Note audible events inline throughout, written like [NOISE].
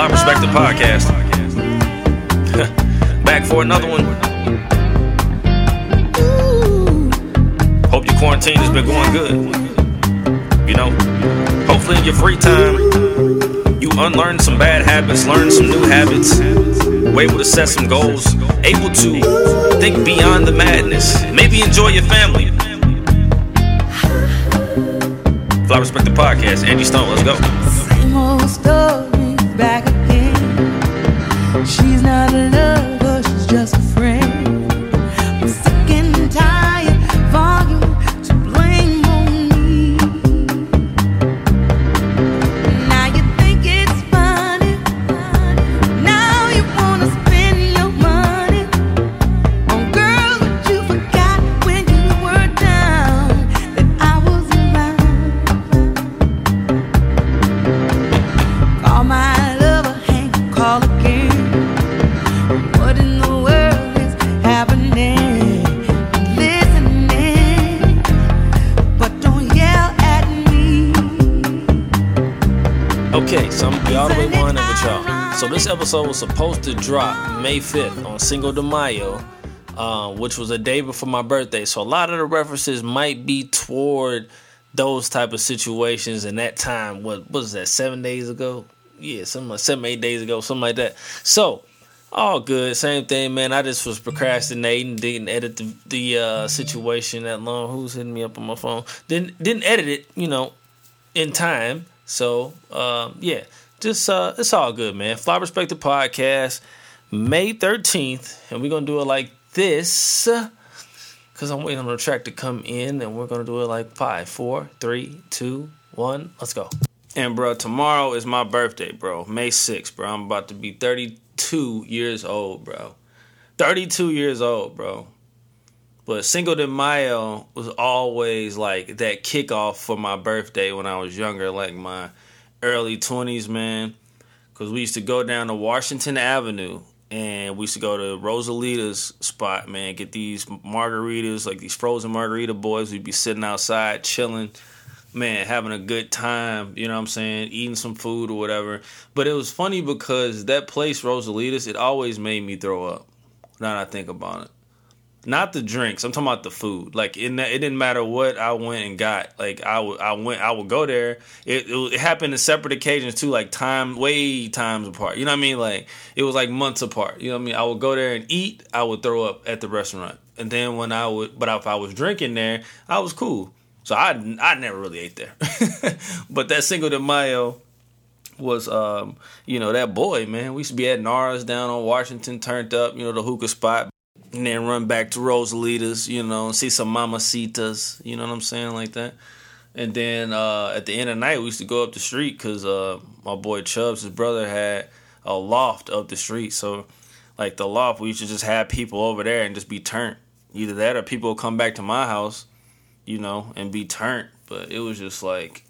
Fly Perspective Podcast. [LAUGHS] Back for another one. Hope your quarantine has been going good. You know, hopefully in your free time, you unlearn some bad habits, learn some new habits, able to set some goals, able to think beyond the madness, maybe enjoy your family. Fly Perspective Podcast, Andy Stone, let's go. Not a lover, she's just episode was supposed to drop May 5th on Cinco de Mayo, uh, which was a day before my birthday. So a lot of the references might be toward those type of situations in that time. What, what was that? Seven days ago? Yeah, something like seven, eight days ago, something like that. So all good, same thing, man. I just was procrastinating, didn't edit the, the uh, situation that long. Who's hitting me up on my phone? Didn't didn't edit it, you know, in time. So um, yeah, just uh, it's all good, man. Fly Perspective Podcast, May thirteenth, and we're gonna do it like this. Cause I'm waiting on the track to come in, and we're gonna do it like five, four, three, two, one. Let's go. And bro, tomorrow is my birthday, bro. May 6th, bro. I'm about to be 32 years old, bro. 32 years old, bro. But Cinco de Mayo was always like that kickoff for my birthday when I was younger, like my early 20s, man. Because we used to go down to Washington Avenue and we used to go to Rosalita's spot, man, get these margaritas, like these frozen margarita boys. We'd be sitting outside chilling, man, having a good time, you know what I'm saying, eating some food or whatever. But it was funny because that place, Rosalita's, it always made me throw up. Now that I think about it. Not the drinks. I'm talking about the food. Like it, it didn't matter what I went and got. Like I would, I went, I would go there. It, it, it happened in separate occasions too, like time, way times apart. You know what I mean? Like it was like months apart. You know what I mean? I would go there and eat. I would throw up at the restaurant, and then when I would, but if I was drinking there, I was cool. So I, I never really ate there. [LAUGHS] but that Cinco de Mayo was um, you know, that boy, man. We used to be at Nars down on Washington, turned up, you know, the hookah spot. And then run back to Rosalita's, you know, and see some mamacitas, you know what I'm saying, like that. And then uh, at the end of the night, we used to go up the street because uh, my boy Chubbs, his brother, had a loft up the street. So, like the loft, we used to just have people over there and just be turned. Either that or people come back to my house, you know, and be turned. But it was just like,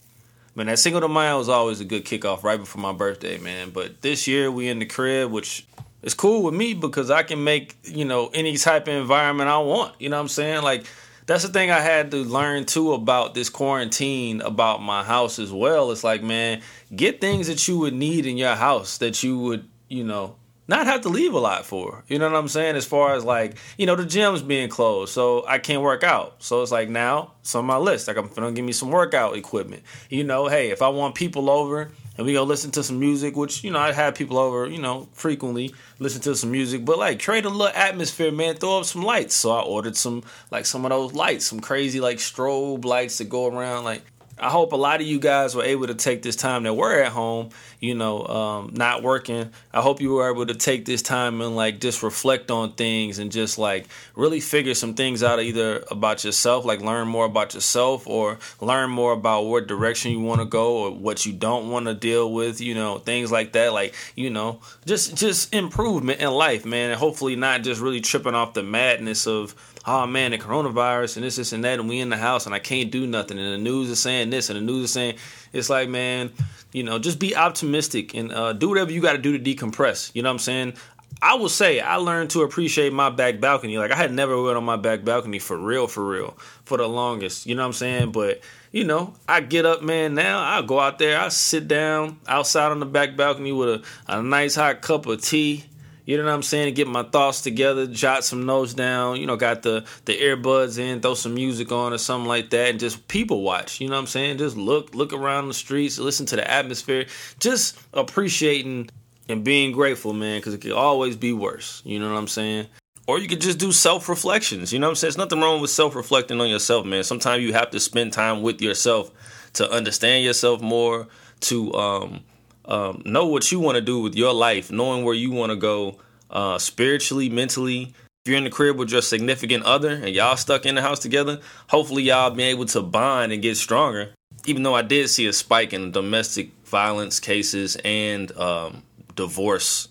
man, that Cinco de Mayo was always a good kickoff right before my birthday, man. But this year we in the crib, which is cool with me because I can make, you know, any type of environment I want. You know what I'm saying? Like that's the thing I had to learn too about this quarantine about my house as well. It's like, man, get things that you would need in your house that you would, you know, not have to leave a lot for. You know what I'm saying? As far as like, you know, the gym's being closed, so I can't work out. So it's like now it's on my list. Like I'm gonna give me some workout equipment. You know, hey, if I want people over and we go listen to some music, which you know I have people over, you know, frequently listen to some music, but like create a little atmosphere, man. Throw up some lights. So I ordered some like some of those lights, some crazy like strobe lights that go around. Like I hope a lot of you guys were able to take this time that we're at home, you know, um, not working. I hope you were able to take this time and like just reflect on things and just like really figure some things out either about yourself, like learn more about yourself or learn more about what direction you want to go or what you don't want to deal with, you know, things like that. Like, you know, just just improvement in life, man. And hopefully not just really tripping off the madness of oh man, the coronavirus and this, this, and that, and we in the house and I can't do nothing, and the news is saying this, and the news is saying it's like, man, you know, just be optimistic and uh, do whatever you got to do to decompress. You know what I'm saying? I will say I learned to appreciate my back balcony. Like I had never went on my back balcony for real, for real, for the longest. You know what I'm saying? But you know, I get up, man. Now I go out there, I sit down outside on the back balcony with a, a nice hot cup of tea. You know what I'm saying? Get my thoughts together, jot some notes down. You know, got the the earbuds in, throw some music on or something like that, and just people watch. You know what I'm saying? Just look look around the streets, listen to the atmosphere, just appreciating and being grateful, man, because it could always be worse. You know what I'm saying? Or you could just do self reflections. You know what I'm saying? There's nothing wrong with self reflecting on yourself, man. Sometimes you have to spend time with yourself to understand yourself more, to um, um, know what you want to do with your life, knowing where you want to go uh, spiritually, mentally. If you're in the crib with your significant other and y'all stuck in the house together, hopefully y'all be able to bond and get stronger. Even though I did see a spike in domestic violence cases and um, divorce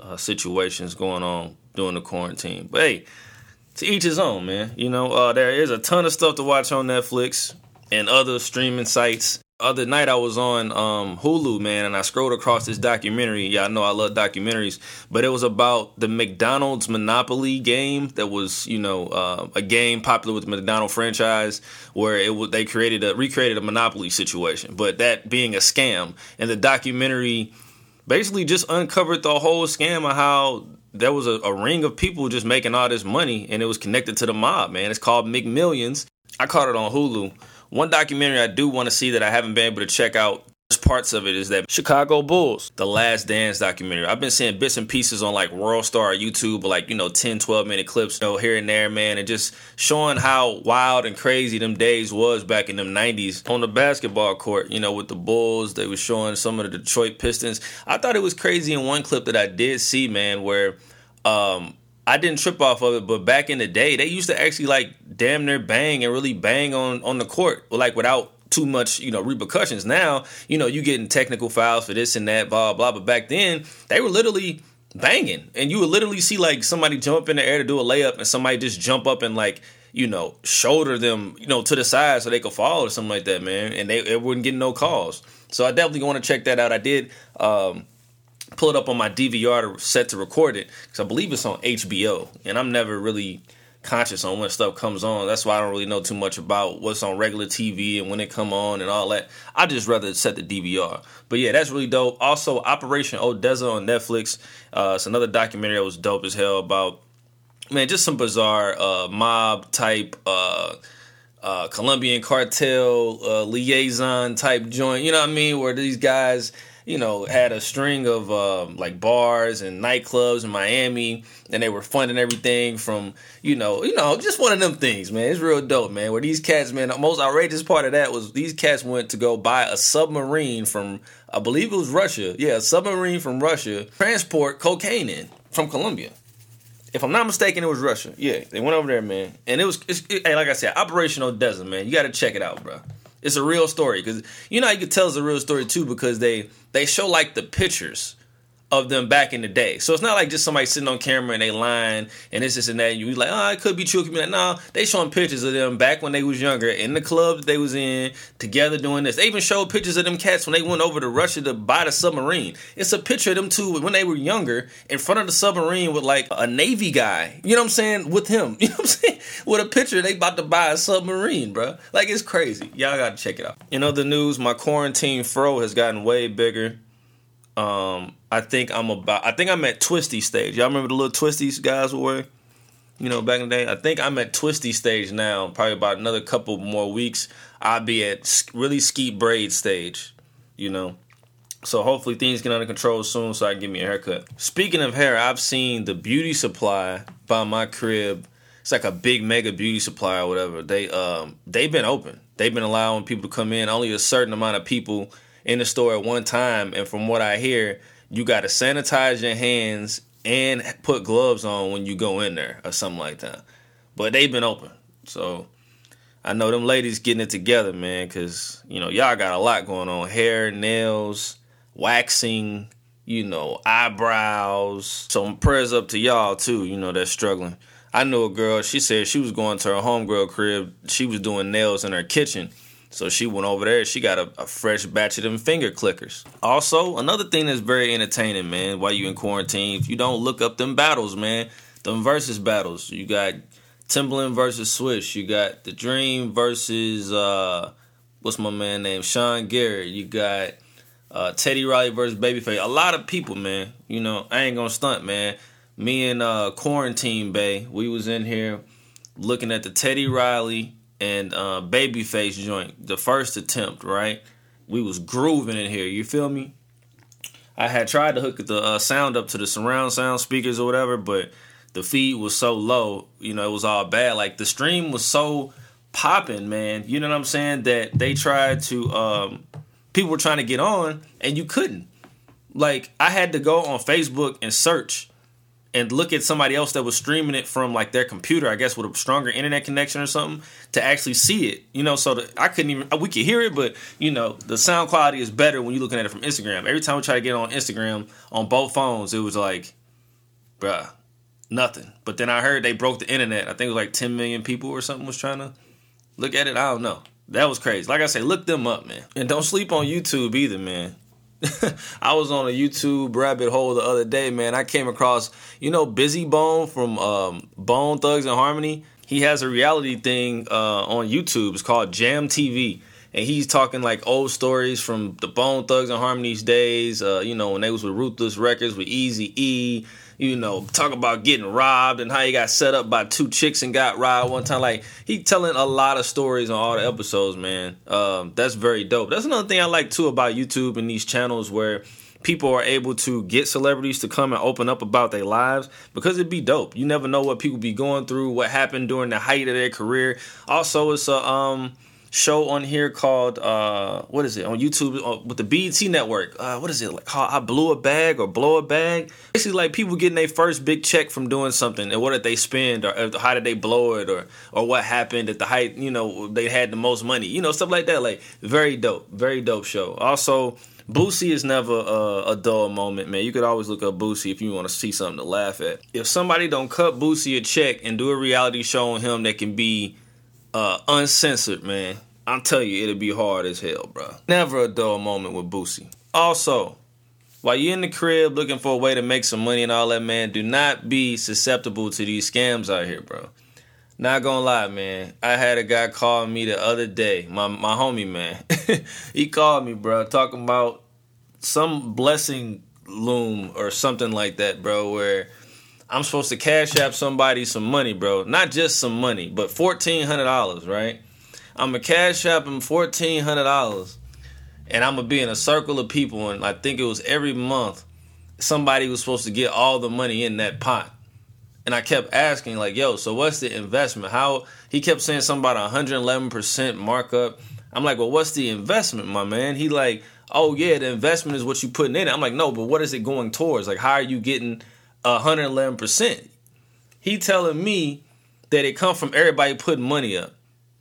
uh, situations going on during the quarantine. But hey, to each his own, man. You know, uh, there is a ton of stuff to watch on Netflix and other streaming sites. Other night I was on um, Hulu, man, and I scrolled across this documentary. Y'all know I love documentaries, but it was about the McDonald's Monopoly game that was, you know, uh, a game popular with the McDonald franchise where it was, they created a recreated a Monopoly situation, but that being a scam. And the documentary basically just uncovered the whole scam of how there was a, a, ring of people just making all this money and it was connected to the mob, man. It's called McMillions. I caught it on Hulu. One documentary I do want to see that I haven't been able to check out parts of it is that Chicago Bulls, the Last Dance documentary. I've been seeing bits and pieces on like World Star YouTube, like, you know, 10, 12 minute clips, you know, here and there, man, and just showing how wild and crazy them days was back in them 90s on the basketball court, you know, with the Bulls. They were showing some of the Detroit Pistons. I thought it was crazy in one clip that I did see, man, where um, I didn't trip off of it, but back in the day, they used to actually like damn near bang and really bang on on the court, like without too much, you know, repercussions. Now, you know, you getting technical fouls for this and that, blah blah. But back then, they were literally banging, and you would literally see like somebody jump in the air to do a layup, and somebody just jump up and like you know shoulder them, you know, to the side so they could fall or something like that, man. And they it wouldn't get no calls. So I definitely want to check that out. I did. Um, pull it up on my DVR to set to record it because I believe it's on HBO, and I'm never really conscious on when stuff comes on. That's why I don't really know too much about what's on regular TV and when it come on and all that. I just rather set the DVR. But yeah, that's really dope. Also, Operation Odessa on Netflix. Uh, it's another documentary that was dope as hell about man, just some bizarre uh, mob type. Uh, uh, Colombian cartel uh, liaison type joint, you know what I mean? Where these guys you know, had a string of um, like bars and nightclubs in Miami, and they were funding everything from, you know, you know, just one of them things, man. It's real dope, man. Where these cats, man, the most outrageous part of that was these cats went to go buy a submarine from, I believe it was Russia, yeah, a submarine from Russia, transport cocaine in from Colombia. If I'm not mistaken, it was Russia. Yeah, they went over there, man, and it was, it, hey, like I said, Operation Odessa, man. You got to check it out, bro. It's a real story because you know you can tell it's a real story too because they they show like the pictures of them back in the day. So it's not like just somebody sitting on camera and they lying and this, this and that. And you like, oh, it could be true. Could be like, no, they showing pictures of them back when they was younger in the club they was in together doing this. They even showed pictures of them cats when they went over to Russia to buy the submarine. It's a picture of them two when they were younger in front of the submarine with like a Navy guy. You know what I'm saying? With him. [LAUGHS] You know what I'm saying? With a picture they about to buy a submarine, bro. Like it's crazy. Y'all gotta check it out. In other news, my quarantine fro has gotten way bigger. Um, I think I'm about. I think I'm at twisty stage. Y'all remember the little twisties guys were You know, back in the day. I think I'm at twisty stage now. Probably about another couple more weeks. I'll be at really skeet braid stage. You know. So hopefully things get under control soon, so I can get me a haircut. Speaking of hair, I've seen the beauty supply by my crib. It's like a big mega beauty supply or whatever. They um they've been open. They've been allowing people to come in. Only a certain amount of people in the store at one time. And from what I hear, you got to sanitize your hands and put gloves on when you go in there or something like that. But they've been open. So I know them ladies getting it together, man, because, you know, y'all got a lot going on hair, nails, waxing, you know, eyebrows. So prayers up to y'all, too, you know, that's struggling. I know a girl, she said she was going to her homegirl crib. She was doing nails in her kitchen So she went over there. She got a, a, fresh batch of them finger clickers. Also, another thing that's very entertaining, man, while you in quarantine, if you don't look up them battles, man, them versus battles. You got Timbaland versus Swish. You got The Dream versus uh, what's my man name? Sean Garrett. You got uh, Teddy Riley versus Babyface. A lot of people, man. You know, I ain't gonna stunt, man. Me and uh, Quarantine Bay, we was in here looking at the Teddy Riley and uh, Babyface joint, the first attempt, right? We was grooving in here. You feel me? I had tried to hook the uh, sound up to the surround sound speakers or whatever, but the feed was so low, you know, it was all bad. Like the stream was so popping, man. You know what I'm saying? That they tried to um people were trying to get on and you couldn't. Like I had to go on Facebook and search and look at somebody else that was streaming it from like their computer, I guess with a stronger internet connection or something, to actually see it. You know, so that I couldn't even we could hear it, but you know, the sound quality is better when you're looking at it from Instagram. Every time we try to get on Instagram on both phones, it was like, bruh, nothing. But then I heard they broke the internet. I think it was like 10 million people or something was trying to look at it. I don't know. That was crazy. Like I say, look them up, man. And don't sleep on YouTube either, man. I was on a YouTube rabbit hole the other day, man. I came across, you know, Bizzy Bone from um, Bone Thugs and Harmony. He has a reality thing uh, on YouTube. It's called Jam TV. And he's talking like old stories from the Bone Thugs and Harmony's days, uh, you know, when they was with Ruthless Records with Easy E, you know, talk about getting robbed and how he got set up by two chicks and got robbed one time. Like he telling a lot of stories on all the episodes, man. Um, that's very dope. That's another thing I like too about YouTube and these channels where people are able to get celebrities to come and open up about their lives because it'd be dope. You never know what people be going through, what happened during the height of their career. Also, it's a um show on here called uh what is it on YouTube uh, with the BET network. Uh what is it like called I blew a bag or blow a bag? Basically like people getting their first big check from doing something and what did they spend or how did they blow it or or what happened at the height, you know, they had the most money. You know, stuff like that like very dope. Very dope show. Also Boosie is never a, a, dull moment, man. You could always look up Boosie if you want to see something to laugh at. If somebody don't cut Boosie a check and do a reality show on him that can be uh, uncensored, man, I'm telling you, it'll be hard as hell, bro. Never a dull moment with Boosie. Also, while you're in the crib looking for a way to make some money and all that, man, do not be susceptible to these scams out here, bro. Not gonna lie, man. I had a guy call me the other day, my my homie, man. [LAUGHS] he called me, bro, talking about some blessing loom or something like that, bro, where I'm supposed to cash app somebody some money, bro. Not just some money, but fourteen hundred dollars, right? I'm gonna cash app him fourteen hundred dollars, and I'm gonna be in a circle of people, and I think it was every month somebody was supposed to get all the money in that pot. And I kept asking, like, yo, so what's the investment? How he kept saying something about 111% markup. I'm like, well, what's the investment, my man? He like, oh yeah, the investment is what you putting in. I'm like, no, but what is it going towards? Like, how are you getting 111%? He telling me that it come from everybody putting money up.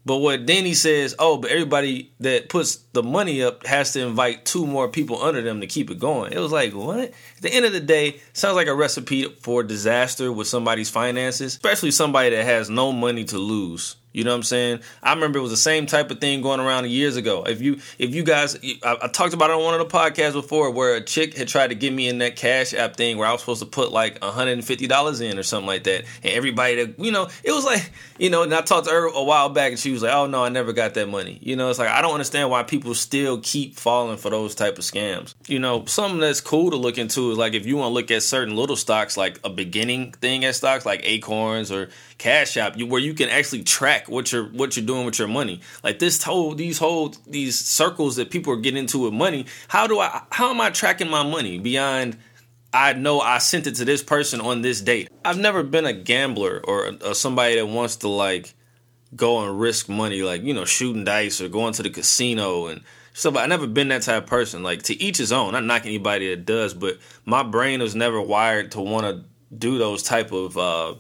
But what he says, oh, but everybody that puts the money up has to invite two more people under them to keep it going. It was like, what? At the end of the day, sounds like a recipe for disaster with somebody's finances, especially somebody that has no money to lose. You know what I'm saying? I remember it was the same type of thing going around years ago. If you if you guys, I, I, talked about it on one of the podcasts before, where a chick had tried to get me in that Cash App thing where I was supposed to put like 150 dollars in or something like that, and everybody that you know, it was like [LAUGHS] you know. And I talked to her a while back, and she was like, "Oh no, I never got that money." You know, it's like I don't understand why people still keep falling for those type of scams. You know, something that's cool to look into is like if you want to look at certain little stocks, like a beginning thing at stocks, like Acorns or Cash App, where you can actually track what you're what you're doing with your money. Like this whole these whole these circles that people are getting into with money. How do I how am I tracking my money beyond? I know I sent it to this person on this date. I've never been a gambler or, or somebody that wants to like go and risk money, like you know shooting dice or going to the casino and stuff. I've never been that type of person. Like to each his own. I'm Not knocking anybody that does, but my brain was never wired to want to do those type of uh,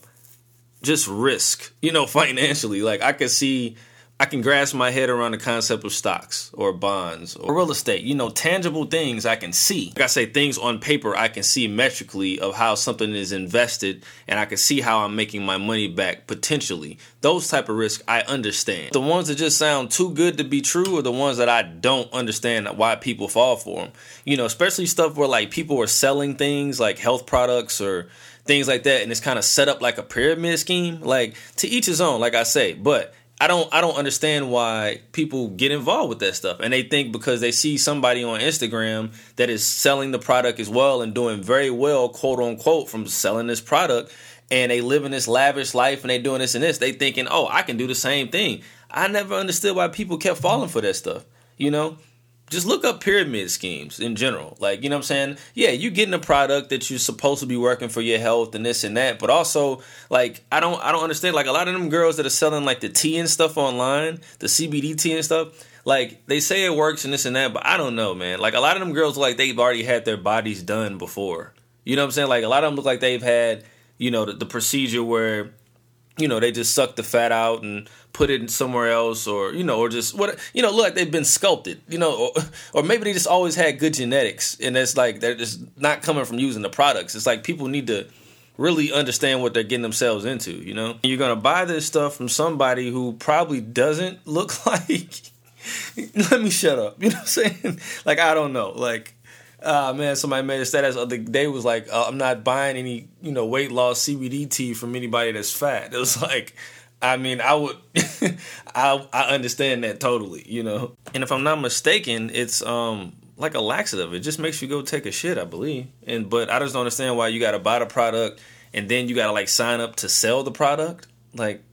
just risk, you know, [LAUGHS] financially. Like I can see I can grasp my head around the concept of stocks or bonds or real estate. You know, tangible things I can see. Like I say, things on paper I can see metrically of how something is invested, and I can see how I'm making my money back potentially. Those type of risks I understand. The ones that just sound too good to be true are the ones that I don't understand why people fall for them. You know, especially stuff where like people are selling things like health products or things like that, and it's kind of set up like a pyramid scheme. Like to each his own, like I say, but I don't I don't understand why people get involved with that stuff. And they think because they see somebody on Instagram that is selling the product as well and doing very well, quote unquote, from selling this product and they living this lavish life and they doing this and this, they thinking, "Oh, I can do the same thing." I never understood why people kept falling for that stuff. You know? Just look up pyramid schemes in general. Like, you know what I'm saying? Yeah, you're getting a product that you're supposed to be working for your health and this and that, but also like I don't I don't understand like a lot of them girls that are selling like the tea and stuff online, the CBD tea and stuff, like they say it works and this and that, but I don't know, man. Like a lot of them girls like they've already had their bodies done before. You know what I'm saying? Like a lot of them look like they've had, you know, the, the procedure where you know, they just suck the fat out and put it somewhere else, or you know, or just what you know, look like they've been sculpted, you know, or, or maybe they just always had good genetics, and it's like they're just not coming from using the products. It's like people need to really understand what they're getting themselves into, you know. You're gonna buy this stuff from somebody who probably doesn't [LAUGHS] look like. Let me shut up. You know what I'm saying? [LAUGHS] Like I don't know. Like uh, man, somebody made a status the other day was like, uh, I'm not buying any, you know, weight loss CBD tea from anybody that's fat. It was like, I mean, I would, [LAUGHS] I I understand that totally, you know. And if I'm not mistaken, it's um like a laxative. It just makes you go take a shit, I believe. And but I just don't understand why you got to buy the product and then you got to like sign up to sell the product. Like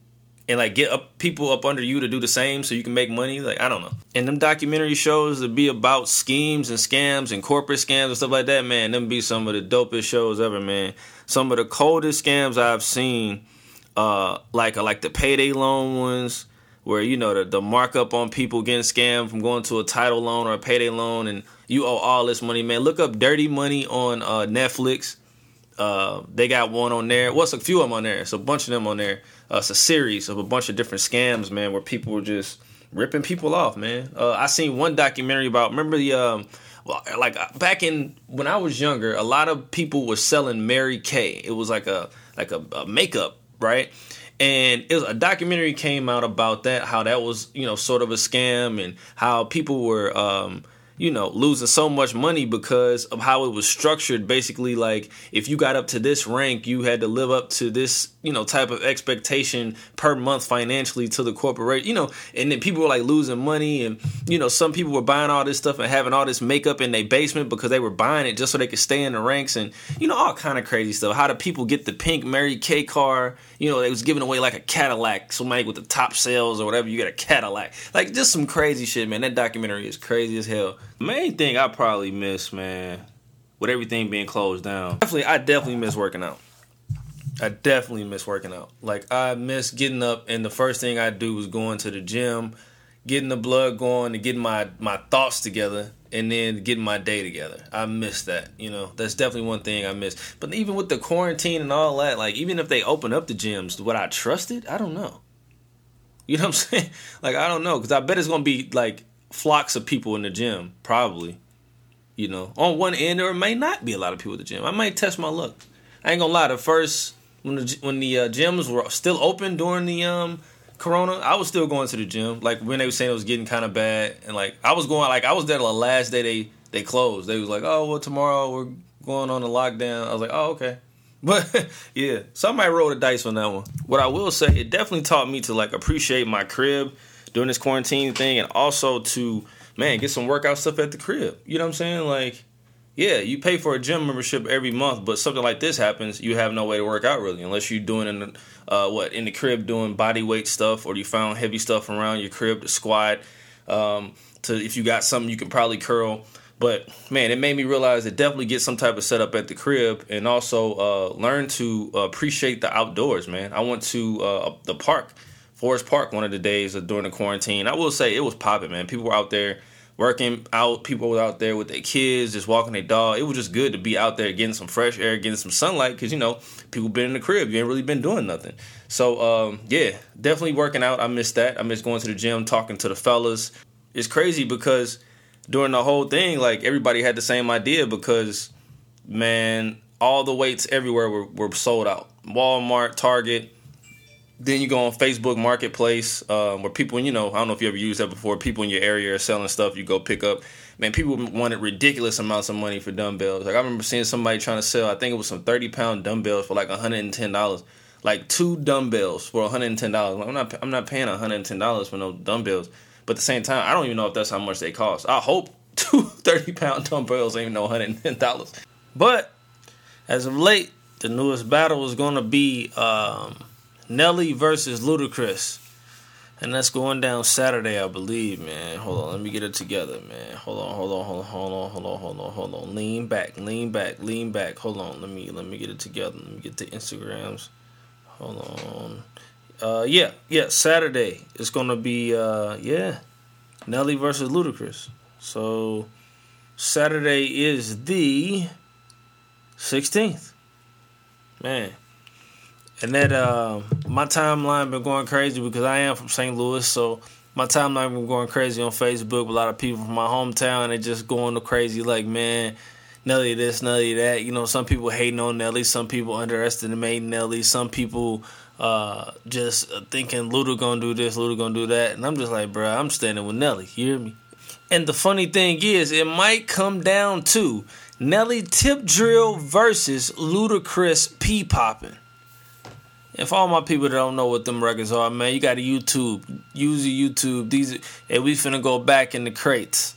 and like get up people up under you to do the same so you can make money. Like I don't know. And them documentary shows that be about schemes and scams and corporate scams and stuff like that, man, them be some of the dopest shows ever, man. Some of the coldest scams I've seen, uh, like like the payday loan ones, where you know the, the markup on people getting scammed from going to a title loan or a payday loan, and you owe all this money, man. Look up Dirty Money on uh, Netflix. Uh, they got one on there. What's well, a few of them on there? It's a bunch of them on there. Uh, it's a series of a bunch of different scams, man, where people were just ripping people off, man. Uh, I seen one documentary about. Remember the um, well, like uh, back in when I was younger, a lot of people were selling Mary Kay. It was like a like a, a makeup, right? And it was a documentary came out about that, how that was you know sort of a scam, and how people were um, you know, losing so much money because of how it was structured. Basically, like if you got up to this rank, you had to live up to this, you know, type of expectation per month financially to the corporation, you know, and then people were like losing money. And, you know, some people were buying all this stuff and having all this makeup in their basement because they were buying it just so they could stay in the ranks and, you know, all kind of crazy stuff. How do people get the pink Mary Kay car? You know, they was giving away like a Cadillac. Somebody with the top sales or whatever, you get a Cadillac. Like just some crazy shit, man. That documentary is crazy as hell. Main thing I probably miss, man, with everything being closed down. Definitely, I definitely miss working out. I definitely miss working out. Like I miss getting up and the first thing I do was going to the gym, getting the blood going, and getting my my thoughts together, and then getting my day together. I miss that. You know, that's definitely one thing I miss. But even with the quarantine and all that, like even if they open up the gyms, would I trust it? I don't know. You know what I'm [LAUGHS] saying? Like I don't know because I bet it's gonna be like flocks of people in the gym, probably. You know, on one end, there may not be a lot of people at the gym. I might test my luck. I ain't gonna lie. The first when the when the uh, gyms were still open during the um corona, I was still going to the gym. Like when they were saying it was getting kind of bad, and like I was going, like I was there the last day they they closed. They was like, oh well, tomorrow we're going on a lockdown. I was like, oh okay. [LAUGHS] But yeah, somebody rolled the dice on that one. What I will say, it definitely taught me to like appreciate my crib during this quarantine thing, and also to man get some workout stuff at the crib. You know what I'm saying? Like, yeah, you pay for a gym membership every month, but something like this happens, you have no way to work out really, unless you're doing in the, uh, what in the crib doing body weight stuff, or you found heavy stuff around your crib to squat. Um, to if you got something you can probably curl. But man, it made me realize that definitely get some type of setup at the crib, and also uh, learn to appreciate the outdoors. Man, I went to uh, the park Forest Park one of the days during the quarantine. I will say it was popping, man. People were out there working out. People were out there with their kids, just walking their dog. It was just good to be out there getting some fresh air, getting some sunlight, because you know people been in the crib. You ain't really been doing nothing. So um, yeah, definitely working out. I miss that. I miss going to the gym, talking to the fellas. It's crazy because during the whole thing, like everybody had the same idea because man, all the weights everywhere were, were sold out. Walmart, Target. Then you go on Facebook Marketplace, um, where people, you know, I don't know if you ever used that before. People in your area are selling stuff. You go pick up. Man, people wanted ridiculous amounts of money for dumbbells. Like I remember seeing somebody trying to sell. I think it was some thirty pound dumbbells for like one hundred and ten dollars. Like two dumbbells for one hundred and ten dollars. I'm not. I'm not paying one hundred and ten dollars for no dumbbells. But at the same time, I don't even know if that's how much they cost. I hope [LAUGHS] two 30 pound dumbbells ain't no $110. But as of late, the newest battle is going to be um, Nelly versus Ludacris. And that's going down Saturday, I believe, man. Hold on, let me get it together, man. Hold on, hold on, hold on, hold on, hold on, hold on, hold on. Lean back, lean back, lean back. Hold on, let me let me get it together. Let me get the Instagrams. Hold on. Uh, yeah, yeah. Saturday it's gonna be uh, yeah, Nelly versus Ludacris. So Saturday is the sixteenth. Man, and that uh, my timeline been going crazy because I am from St. Louis, so my timeline been going crazy on Facebook. A lot of people from my hometown they just going crazy like, man, Nelly this, Nelly that. You know, some people hating on Nelly, some people underestimating Nelly, some people uh, just thinking Luda gonna do this, Luda gonna do that, and I'm just like, bro, I'm standing with Nelly. You hear me? And the funny thing is, it might come down to Nelly Tip Drill versus Ludacris P Poppin'. And for all my people that don't know what them records are, man, you got a YouTube. Use your YouTube. These and we finna go back in the crates.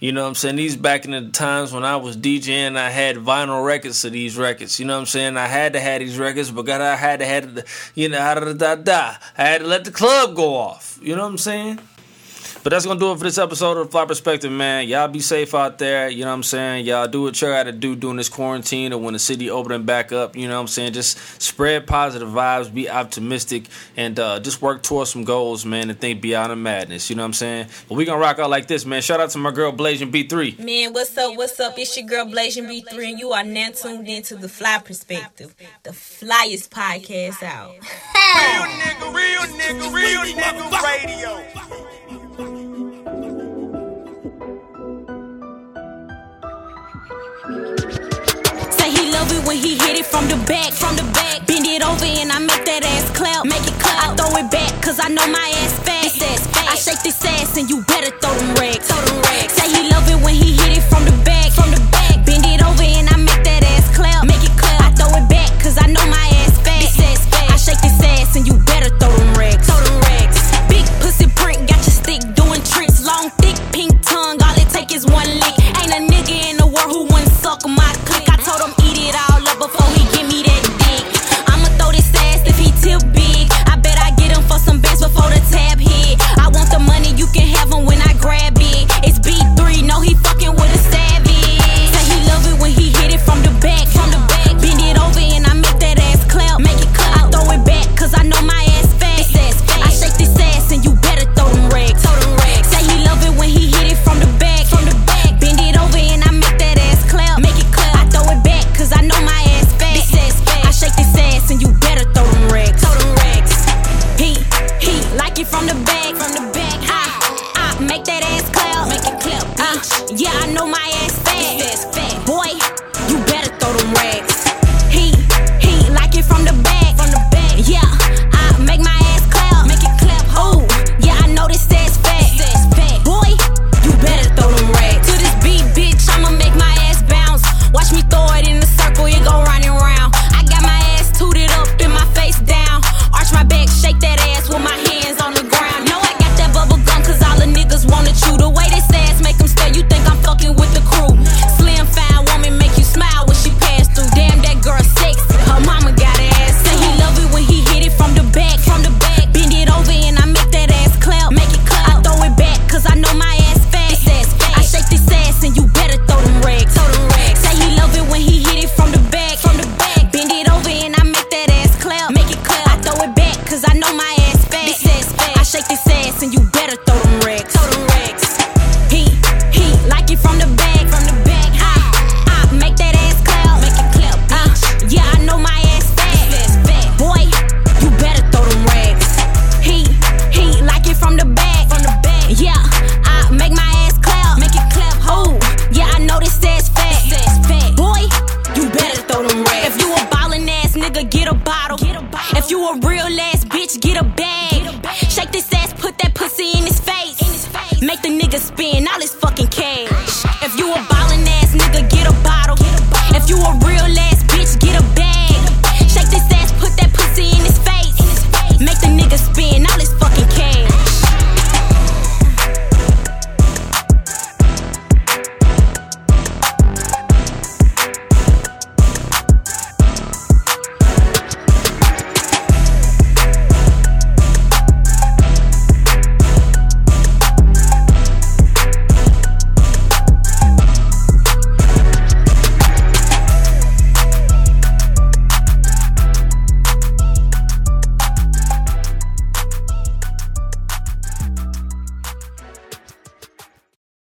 You know what I'm saying? These back in the times when I was DJing, I had vinyl records of these records. You know what I'm saying? I had to have these records, but God, I had to have, the, you know, da da da. I had to let the club go off. You know what I'm saying? But that's gonna do it for this episode of the Fly Perspective, man. Y'all be safe out there. You know what I'm saying? Y'all do what you gotta do during this quarantine or when the city opening back up. You know what I'm saying? Just spread positive vibes, be optimistic, and uh, just work towards some goals, man, and think beyond the madness. You know what I'm saying? But we gonna rock out like this, man. Shout out to my girl Blasian B3. Man, what's up? What's up? It's your girl Blasian B3, and you are now tuned into the Fly Perspective, the flyest podcast out. Real nigga, real nigga, real nigga radio. When he hit it from the back, from the back. Bend it over and I make that ass clap, make it clap. I throw it back cause I know my ass fat. This ass fat. I shake this ass and you better throw them racks, throw them racks. Say he love it when he hit it from the back,